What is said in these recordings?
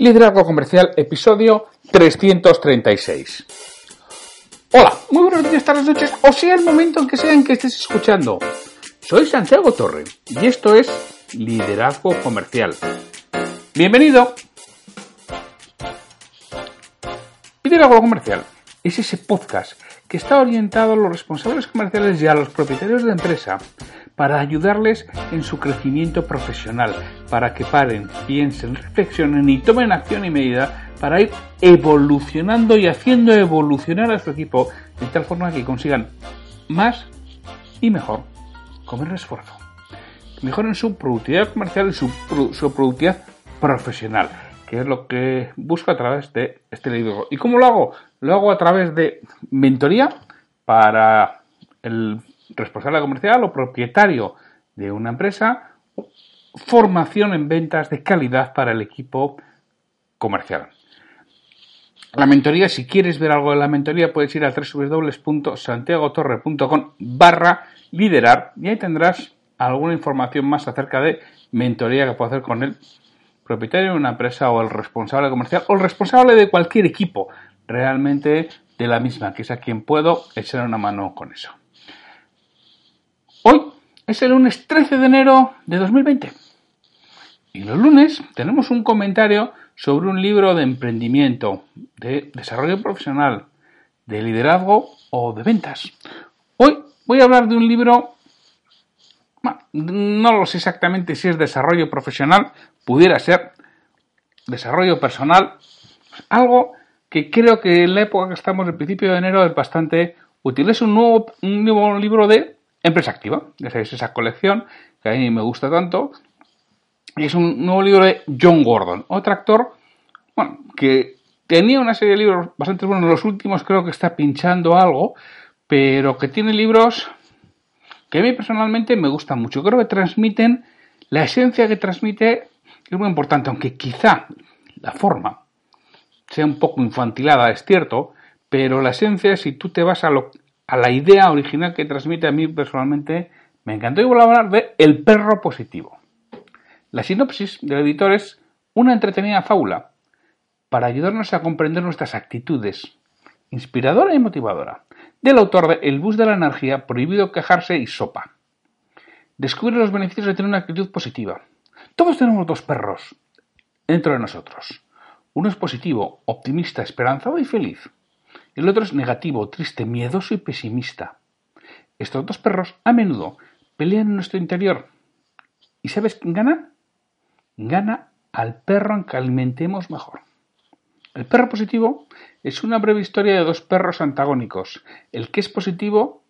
Liderazgo Comercial, episodio 336. Hola, muy buenos días, tardes, noches, o sea el momento en que sea en que estés escuchando. Soy Santiago Torre y esto es Liderazgo Comercial. Bienvenido. Liderazgo Comercial es ese podcast que está orientado a los responsables comerciales y a los propietarios de empresa para ayudarles en su crecimiento profesional, para que paren, piensen, reflexionen y tomen acción y medida para ir evolucionando y haciendo evolucionar a su equipo de tal forma que consigan más y mejor con menos esfuerzo. Mejoren su productividad comercial y su, su productividad profesional, que es lo que busco a través de este libro. ¿Y cómo lo hago? Lo hago a través de mentoría para el responsable comercial o propietario de una empresa, formación en ventas de calidad para el equipo comercial. La mentoría, si quieres ver algo de la mentoría, puedes ir a www.santiagotorre.com barra liderar y ahí tendrás alguna información más acerca de mentoría que puedo hacer con el propietario de una empresa o el responsable comercial o el responsable de cualquier equipo realmente de la misma, que es a quien puedo echar una mano con eso. Hoy es el lunes 13 de enero de 2020. Y los lunes tenemos un comentario sobre un libro de emprendimiento, de desarrollo profesional, de liderazgo o de ventas. Hoy voy a hablar de un libro, no lo sé exactamente si es desarrollo profesional, pudiera ser desarrollo personal, algo que creo que en la época que estamos, el principio de enero, es bastante útil. Es un nuevo, un nuevo libro de Empresa Activa, ya sabéis, esa colección que a mí me gusta tanto. Es un nuevo libro de John Gordon, otro actor, bueno, que tenía una serie de libros bastante buenos. Los últimos creo que está pinchando algo, pero que tiene libros que a mí personalmente me gustan mucho. Creo que transmiten la esencia que transmite, es muy importante, aunque quizá la forma sea un poco infantilada, es cierto, pero la esencia, si tú te vas a lo, a la idea original que transmite a mí personalmente, me encantó y voy a hablar de El perro positivo. La sinopsis del editor es una entretenida fábula para ayudarnos a comprender nuestras actitudes, inspiradora y motivadora, del autor de El bus de la energía, prohibido quejarse y sopa. Descubre los beneficios de tener una actitud positiva. Todos tenemos dos perros dentro de nosotros. Uno es positivo, optimista, esperanzado y feliz el otro es negativo, triste, miedoso y pesimista. Estos dos perros a menudo pelean en nuestro interior. ¿Y sabes quién gana? Gana al perro en que alimentemos mejor. El perro positivo es una breve historia de dos perros antagónicos. El que es positivo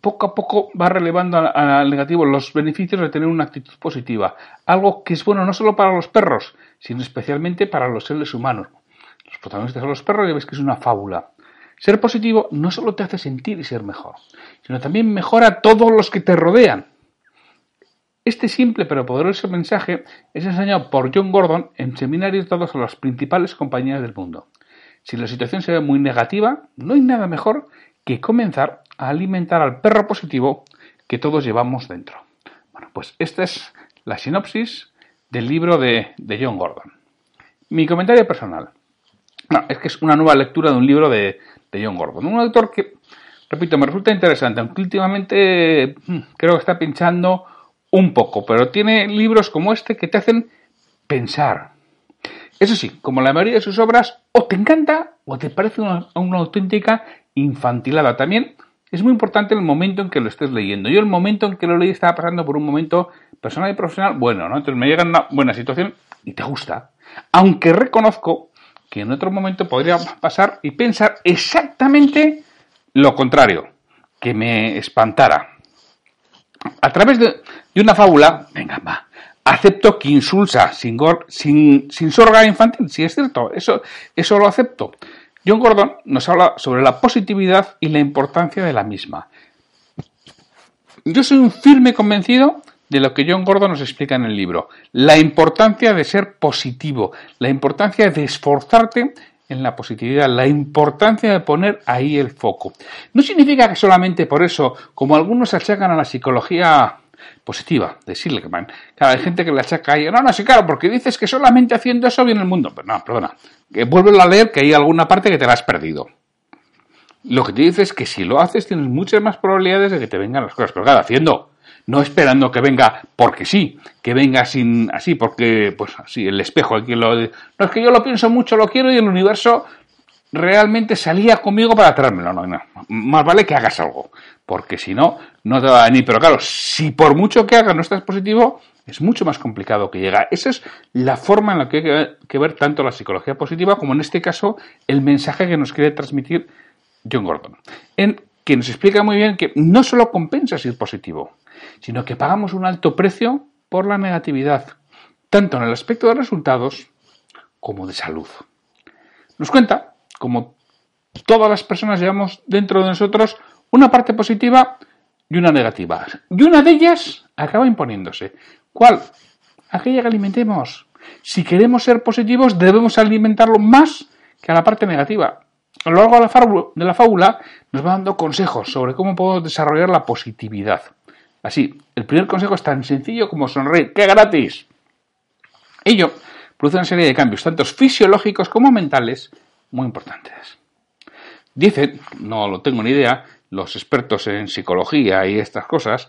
poco a poco va relevando al negativo los beneficios de tener una actitud positiva. Algo que es bueno no solo para los perros, sino especialmente para los seres humanos los protagonistas son los perros y ves que es una fábula. Ser positivo no solo te hace sentir y ser mejor, sino también mejora a todos los que te rodean. Este simple pero poderoso mensaje es enseñado por John Gordon en seminarios dados a las principales compañías del mundo. Si la situación se ve muy negativa, no hay nada mejor que comenzar a alimentar al perro positivo que todos llevamos dentro. Bueno, pues esta es la sinopsis del libro de, de John Gordon. Mi comentario personal. Es que es una nueva lectura de un libro de, John Gordon. Un autor que, repito, me resulta interesante, aunque últimamente hmm, creo que está pinchando un poco, pero tiene libros como este que te hacen pensar. Eso sí, como la mayoría de sus obras, o te encanta o te parece una, auténtica infantilada. También es muy importante el momento en que lo estés leyendo. Yo el momento en que lo leí estaba pasando por un momento personal y profesional bueno, ¿no? Entonces me llega una buena situación y te gusta. Aunque reconozco que en otro momento podría pasar y pensar exactamente lo contrario, que me espantara. A través de, una fábula, venga, va, acepto que insulsa sin, sin, sin sorga infantil, si es cierto, eso, eso lo acepto. John Gordon nos habla sobre la positividad y la importancia de la misma. Yo soy un firme convencido de lo que John Gordon nos explica en el libro. La importancia de ser positivo, la importancia de esforzarte en la positividad, la importancia de poner ahí el foco. No significa que solamente por eso, como algunos achacan a la psicología positiva de Seligman. Claro, hay gente que le achaca ahí, no, no, sí, claro, porque dices que solamente haciendo eso viene el mundo. Pero no, perdona, que a leer que hay alguna parte que te la has perdido. Lo que te dice es que si lo haces tienes muchas más probabilidades de que te vengan las cosas. Pero claro, haciendo, no esperando que venga porque sí, que venga sin así, porque, pues así, el espejo, aquí lo... No, es que yo lo pienso mucho, lo quiero y el universo realmente salía conmigo para traérmelo. No, no, más vale que hagas algo, porque si no, no te va a venir. Pero claro, si por mucho que hagas no estás positivo, es mucho más complicado que llega. Esa es la forma en la que hay que ver tanto la psicología positiva como en este caso el mensaje que nos quiere transmitir John Gordon, en que nos explica muy bien que no solo compensa ser positivo, sino que pagamos un alto precio por la negatividad, tanto en el aspecto de resultados como de salud. Nos cuenta como todas las personas llevamos dentro de nosotros una parte positiva y una negativa. Y una de ellas acaba imponiéndose. ¿Cuál? Aquella que alimentemos. Si queremos ser positivos, debemos alimentarlo más que a la parte negativa. A lo largo de la, fábula, nos va dando consejos sobre cómo podemos desarrollar la positividad. Así, el primer consejo es tan sencillo como sonreír, ¡qué gratis! Ello produce una serie de cambios, tanto fisiológicos como mentales, muy importantes. Dicen, no lo tengo ni idea, los expertos en psicología y estas cosas,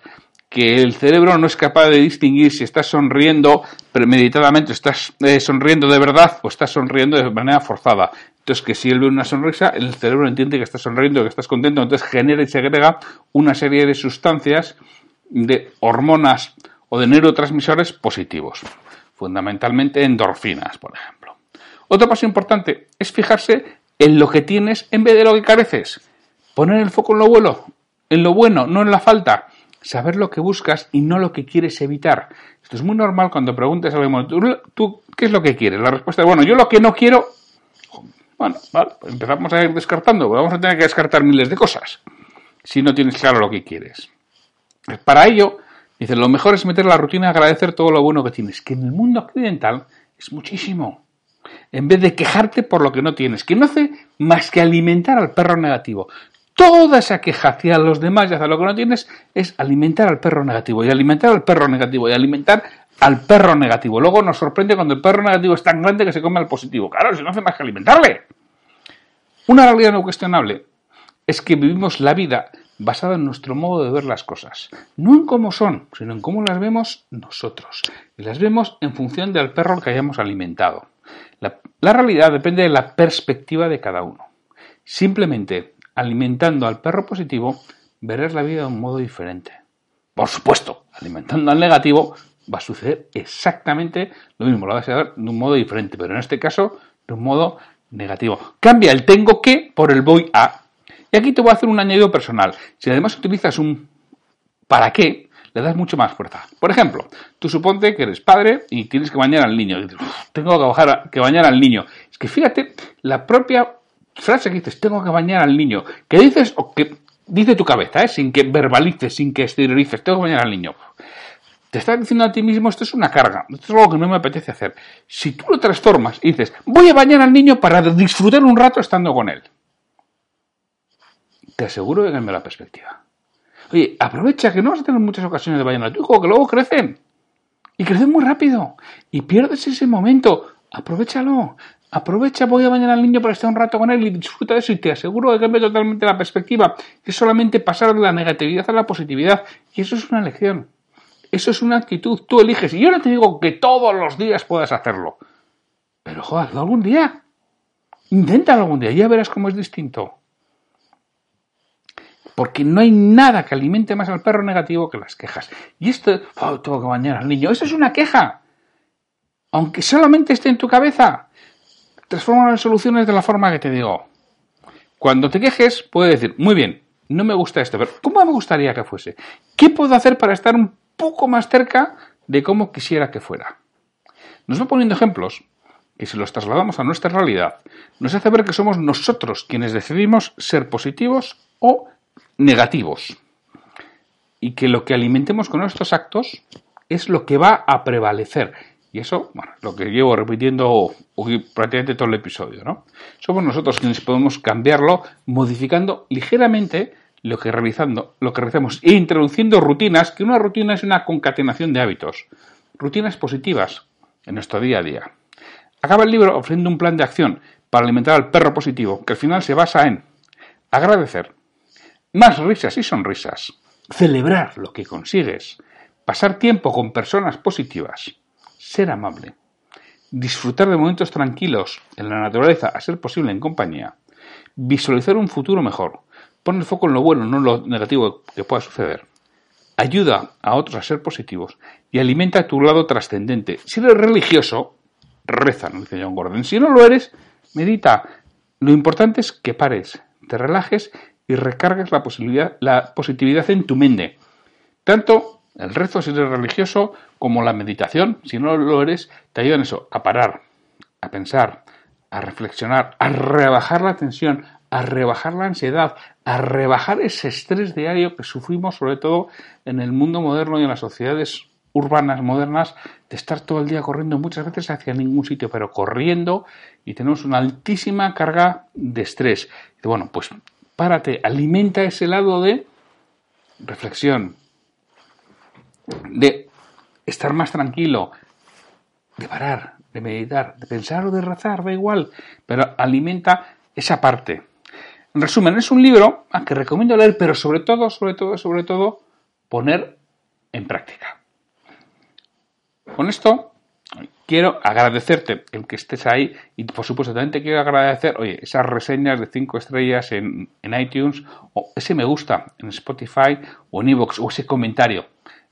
que el cerebro no es capaz de distinguir si estás sonriendo premeditadamente, estás eh, sonriendo de verdad o estás sonriendo de manera forzada. Entonces, que si él ve una sonrisa, el cerebro entiende que estás sonriendo, que estás contento, entonces genera y segrega una serie de sustancias, de hormonas o de neurotransmisores positivos, fundamentalmente endorfinas, por ejemplo. Otro paso importante es fijarse en lo que tienes en vez de lo que careces. Poner el foco en lo bueno, en lo bueno, no en la falta. Saber lo que buscas y no lo que quieres evitar. Esto es muy normal cuando preguntes a alguien, ¿tú, ¿tú qué es lo que quieres? La respuesta es, bueno, yo lo que no quiero bueno, vale, pues empezamos a ir descartando. Vamos a tener que descartar miles de cosas si no tienes claro lo que quieres. Para ello, dice, lo mejor es meter la rutina y agradecer todo lo bueno que tienes, que en el mundo occidental es muchísimo. En vez de quejarte por lo que no tienes, que no hace más que alimentar al perro negativo. Toda esa queja hacia los demás y hacia lo que no tienes es alimentar al perro negativo y alimentar al perro negativo y alimentar al perro negativo. Luego nos sorprende cuando el perro negativo es tan grande que se come al positivo. Claro, si no hace más que alimentarle. Una realidad no cuestionable es que vivimos la vida basada en nuestro modo de ver las cosas. No en cómo son, sino en cómo las vemos nosotros. Y las vemos en función del perro que hayamos alimentado. La, la realidad depende de la perspectiva de cada uno. Simplemente alimentando al perro positivo, verás la vida de un modo diferente. Por supuesto, alimentando al negativo, va a suceder exactamente lo mismo, lo vas a ver de un modo diferente, pero en este caso de un modo negativo. Cambia el tengo que por el voy a. Y aquí te voy a hacer un añadido personal. Si además utilizas un para qué, le das mucho más fuerza. Por ejemplo, tú suponte que eres padre y tienes que bañar al niño. tengo que, bajar que bañar al niño. Es que fíjate, la propia frase que dices, tengo que bañar al niño, que dices o que dice tu cabeza, ¿eh? sin que verbalices, sin que exteriorices, tengo que bañar al niño. Te estás diciendo a ti mismo, esto es una carga, esto es algo que no me apetece hacer. Si tú lo transformas y dices, voy a bañar al niño para disfrutar un rato estando con él, te aseguro que cambia la perspectiva. Oye, aprovecha que no vas a tener muchas ocasiones de bañar a tu hijo, que luego crecen. Y crecen muy rápido. Y pierdes ese momento. Aprovechalo. Aprovecha, voy a bañar al niño para estar un rato con él y disfruta de eso y te aseguro que cambia totalmente la perspectiva. Es solamente pasar de la negatividad a la positividad. Y eso es una lección. Eso es una actitud, tú eliges. Y yo no te digo que todos los días puedas hacerlo. Pero joder, algún día. Inténtalo algún día, ya verás cómo es distinto. Porque no hay nada que alimente más al perro negativo que las quejas. Y esto, oh, tengo que bañar al niño, eso es una queja. Aunque solamente esté en tu cabeza, transforma en soluciones de la forma que te digo. Cuando te quejes, puedes decir, muy bien, no me gusta esto, pero ¿cómo me gustaría que fuese? ¿Qué puedo hacer para estar un poco más cerca de cómo quisiera que fuera. Nos va poniendo ejemplos que si los trasladamos a nuestra realidad, nos hace ver que somos nosotros quienes decidimos ser positivos o negativos. Y que lo que alimentemos con nuestros actos es lo que va a prevalecer. Y eso, bueno, lo que llevo repitiendo prácticamente todo el episodio, ¿no? Somos nosotros quienes podemos cambiarlo modificando ligeramente lo que realizando, lo que realizamos, e introduciendo rutinas, que una rutina es una concatenación de hábitos, rutinas positivas en nuestro día a día. Acaba el libro ofreciendo un plan de acción para alimentar al perro positivo, que al final se basa en agradecer, más risas y sonrisas, celebrar. Lo que consigues, pasar tiempo con personas positivas, ser amable, disfrutar de momentos tranquilos en la naturaleza, a ser posible en compañía, visualizar un futuro mejor, poner el foco en lo bueno, no en lo negativo que pueda suceder, ayuda a otros a ser positivos y alimenta tu lado trascendente. Si eres religioso, reza, no dice John Gordon. Si no lo eres, medita. Lo importante es que pares, te relajes y recargues la, posibilidad, la positividad en tu mente. Tanto el rezo, si eres religioso, como la meditación, si no lo eres, te ayudan eso, a parar, a pensar, a reflexionar, a rebajar la tensión, a rebajar la ansiedad, a rebajar ese estrés diario que sufrimos, sobre todo en el mundo moderno y en las sociedades urbanas modernas, de estar todo el día corriendo muchas veces hacia ningún sitio, pero corriendo y tenemos una altísima carga de estrés. Bueno, pues párate, alimenta ese lado de reflexión, de estar más tranquilo, de parar, de meditar, de pensar o de rezar, da igual, pero alimenta esa parte. En resumen, es un libro que recomiendo leer, pero sobre todo, sobre todo, sobre todo, poner en práctica. Con esto, quiero agradecerte el que estés ahí y por supuesto también te quiero agradecer, oye, esas reseñas de 5 estrellas en, iTunes o ese me gusta en Spotify o en iVoox o ese comentario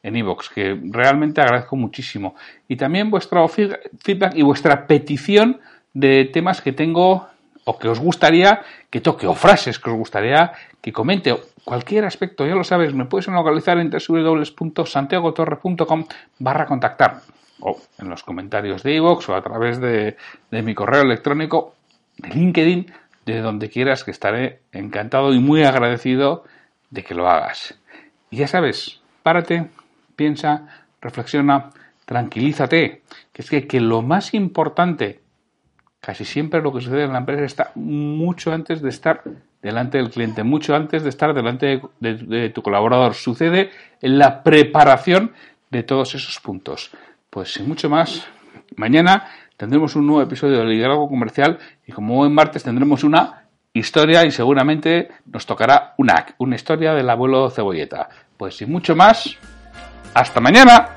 en iVoox que realmente agradezco muchísimo. Y también vuestro feedback y vuestra petición de temas que tengo o que os gustaría que toque o frases que os gustaría que comente cualquier aspecto, ya lo sabes, me puedes localizar en www.santiagotorre.com barra contactar o en los comentarios de iVoox o a través de, de mi correo electrónico de LinkedIn, de donde quieras que estaré encantado y muy agradecido de que lo hagas. Y ya sabes, párate, piensa, reflexiona, tranquilízate, que es que, que lo más importante casi siempre lo que sucede en la empresa está mucho antes de estar delante del cliente, mucho antes de estar delante de, tu colaborador. Sucede en la preparación de todos esos puntos. Pues sin mucho más, mañana tendremos un nuevo episodio de Liderazgo Comercial y como hoy martes tendremos una historia y seguramente nos tocará una, una historia del abuelo Cebolleta. Pues sin mucho más, hasta mañana.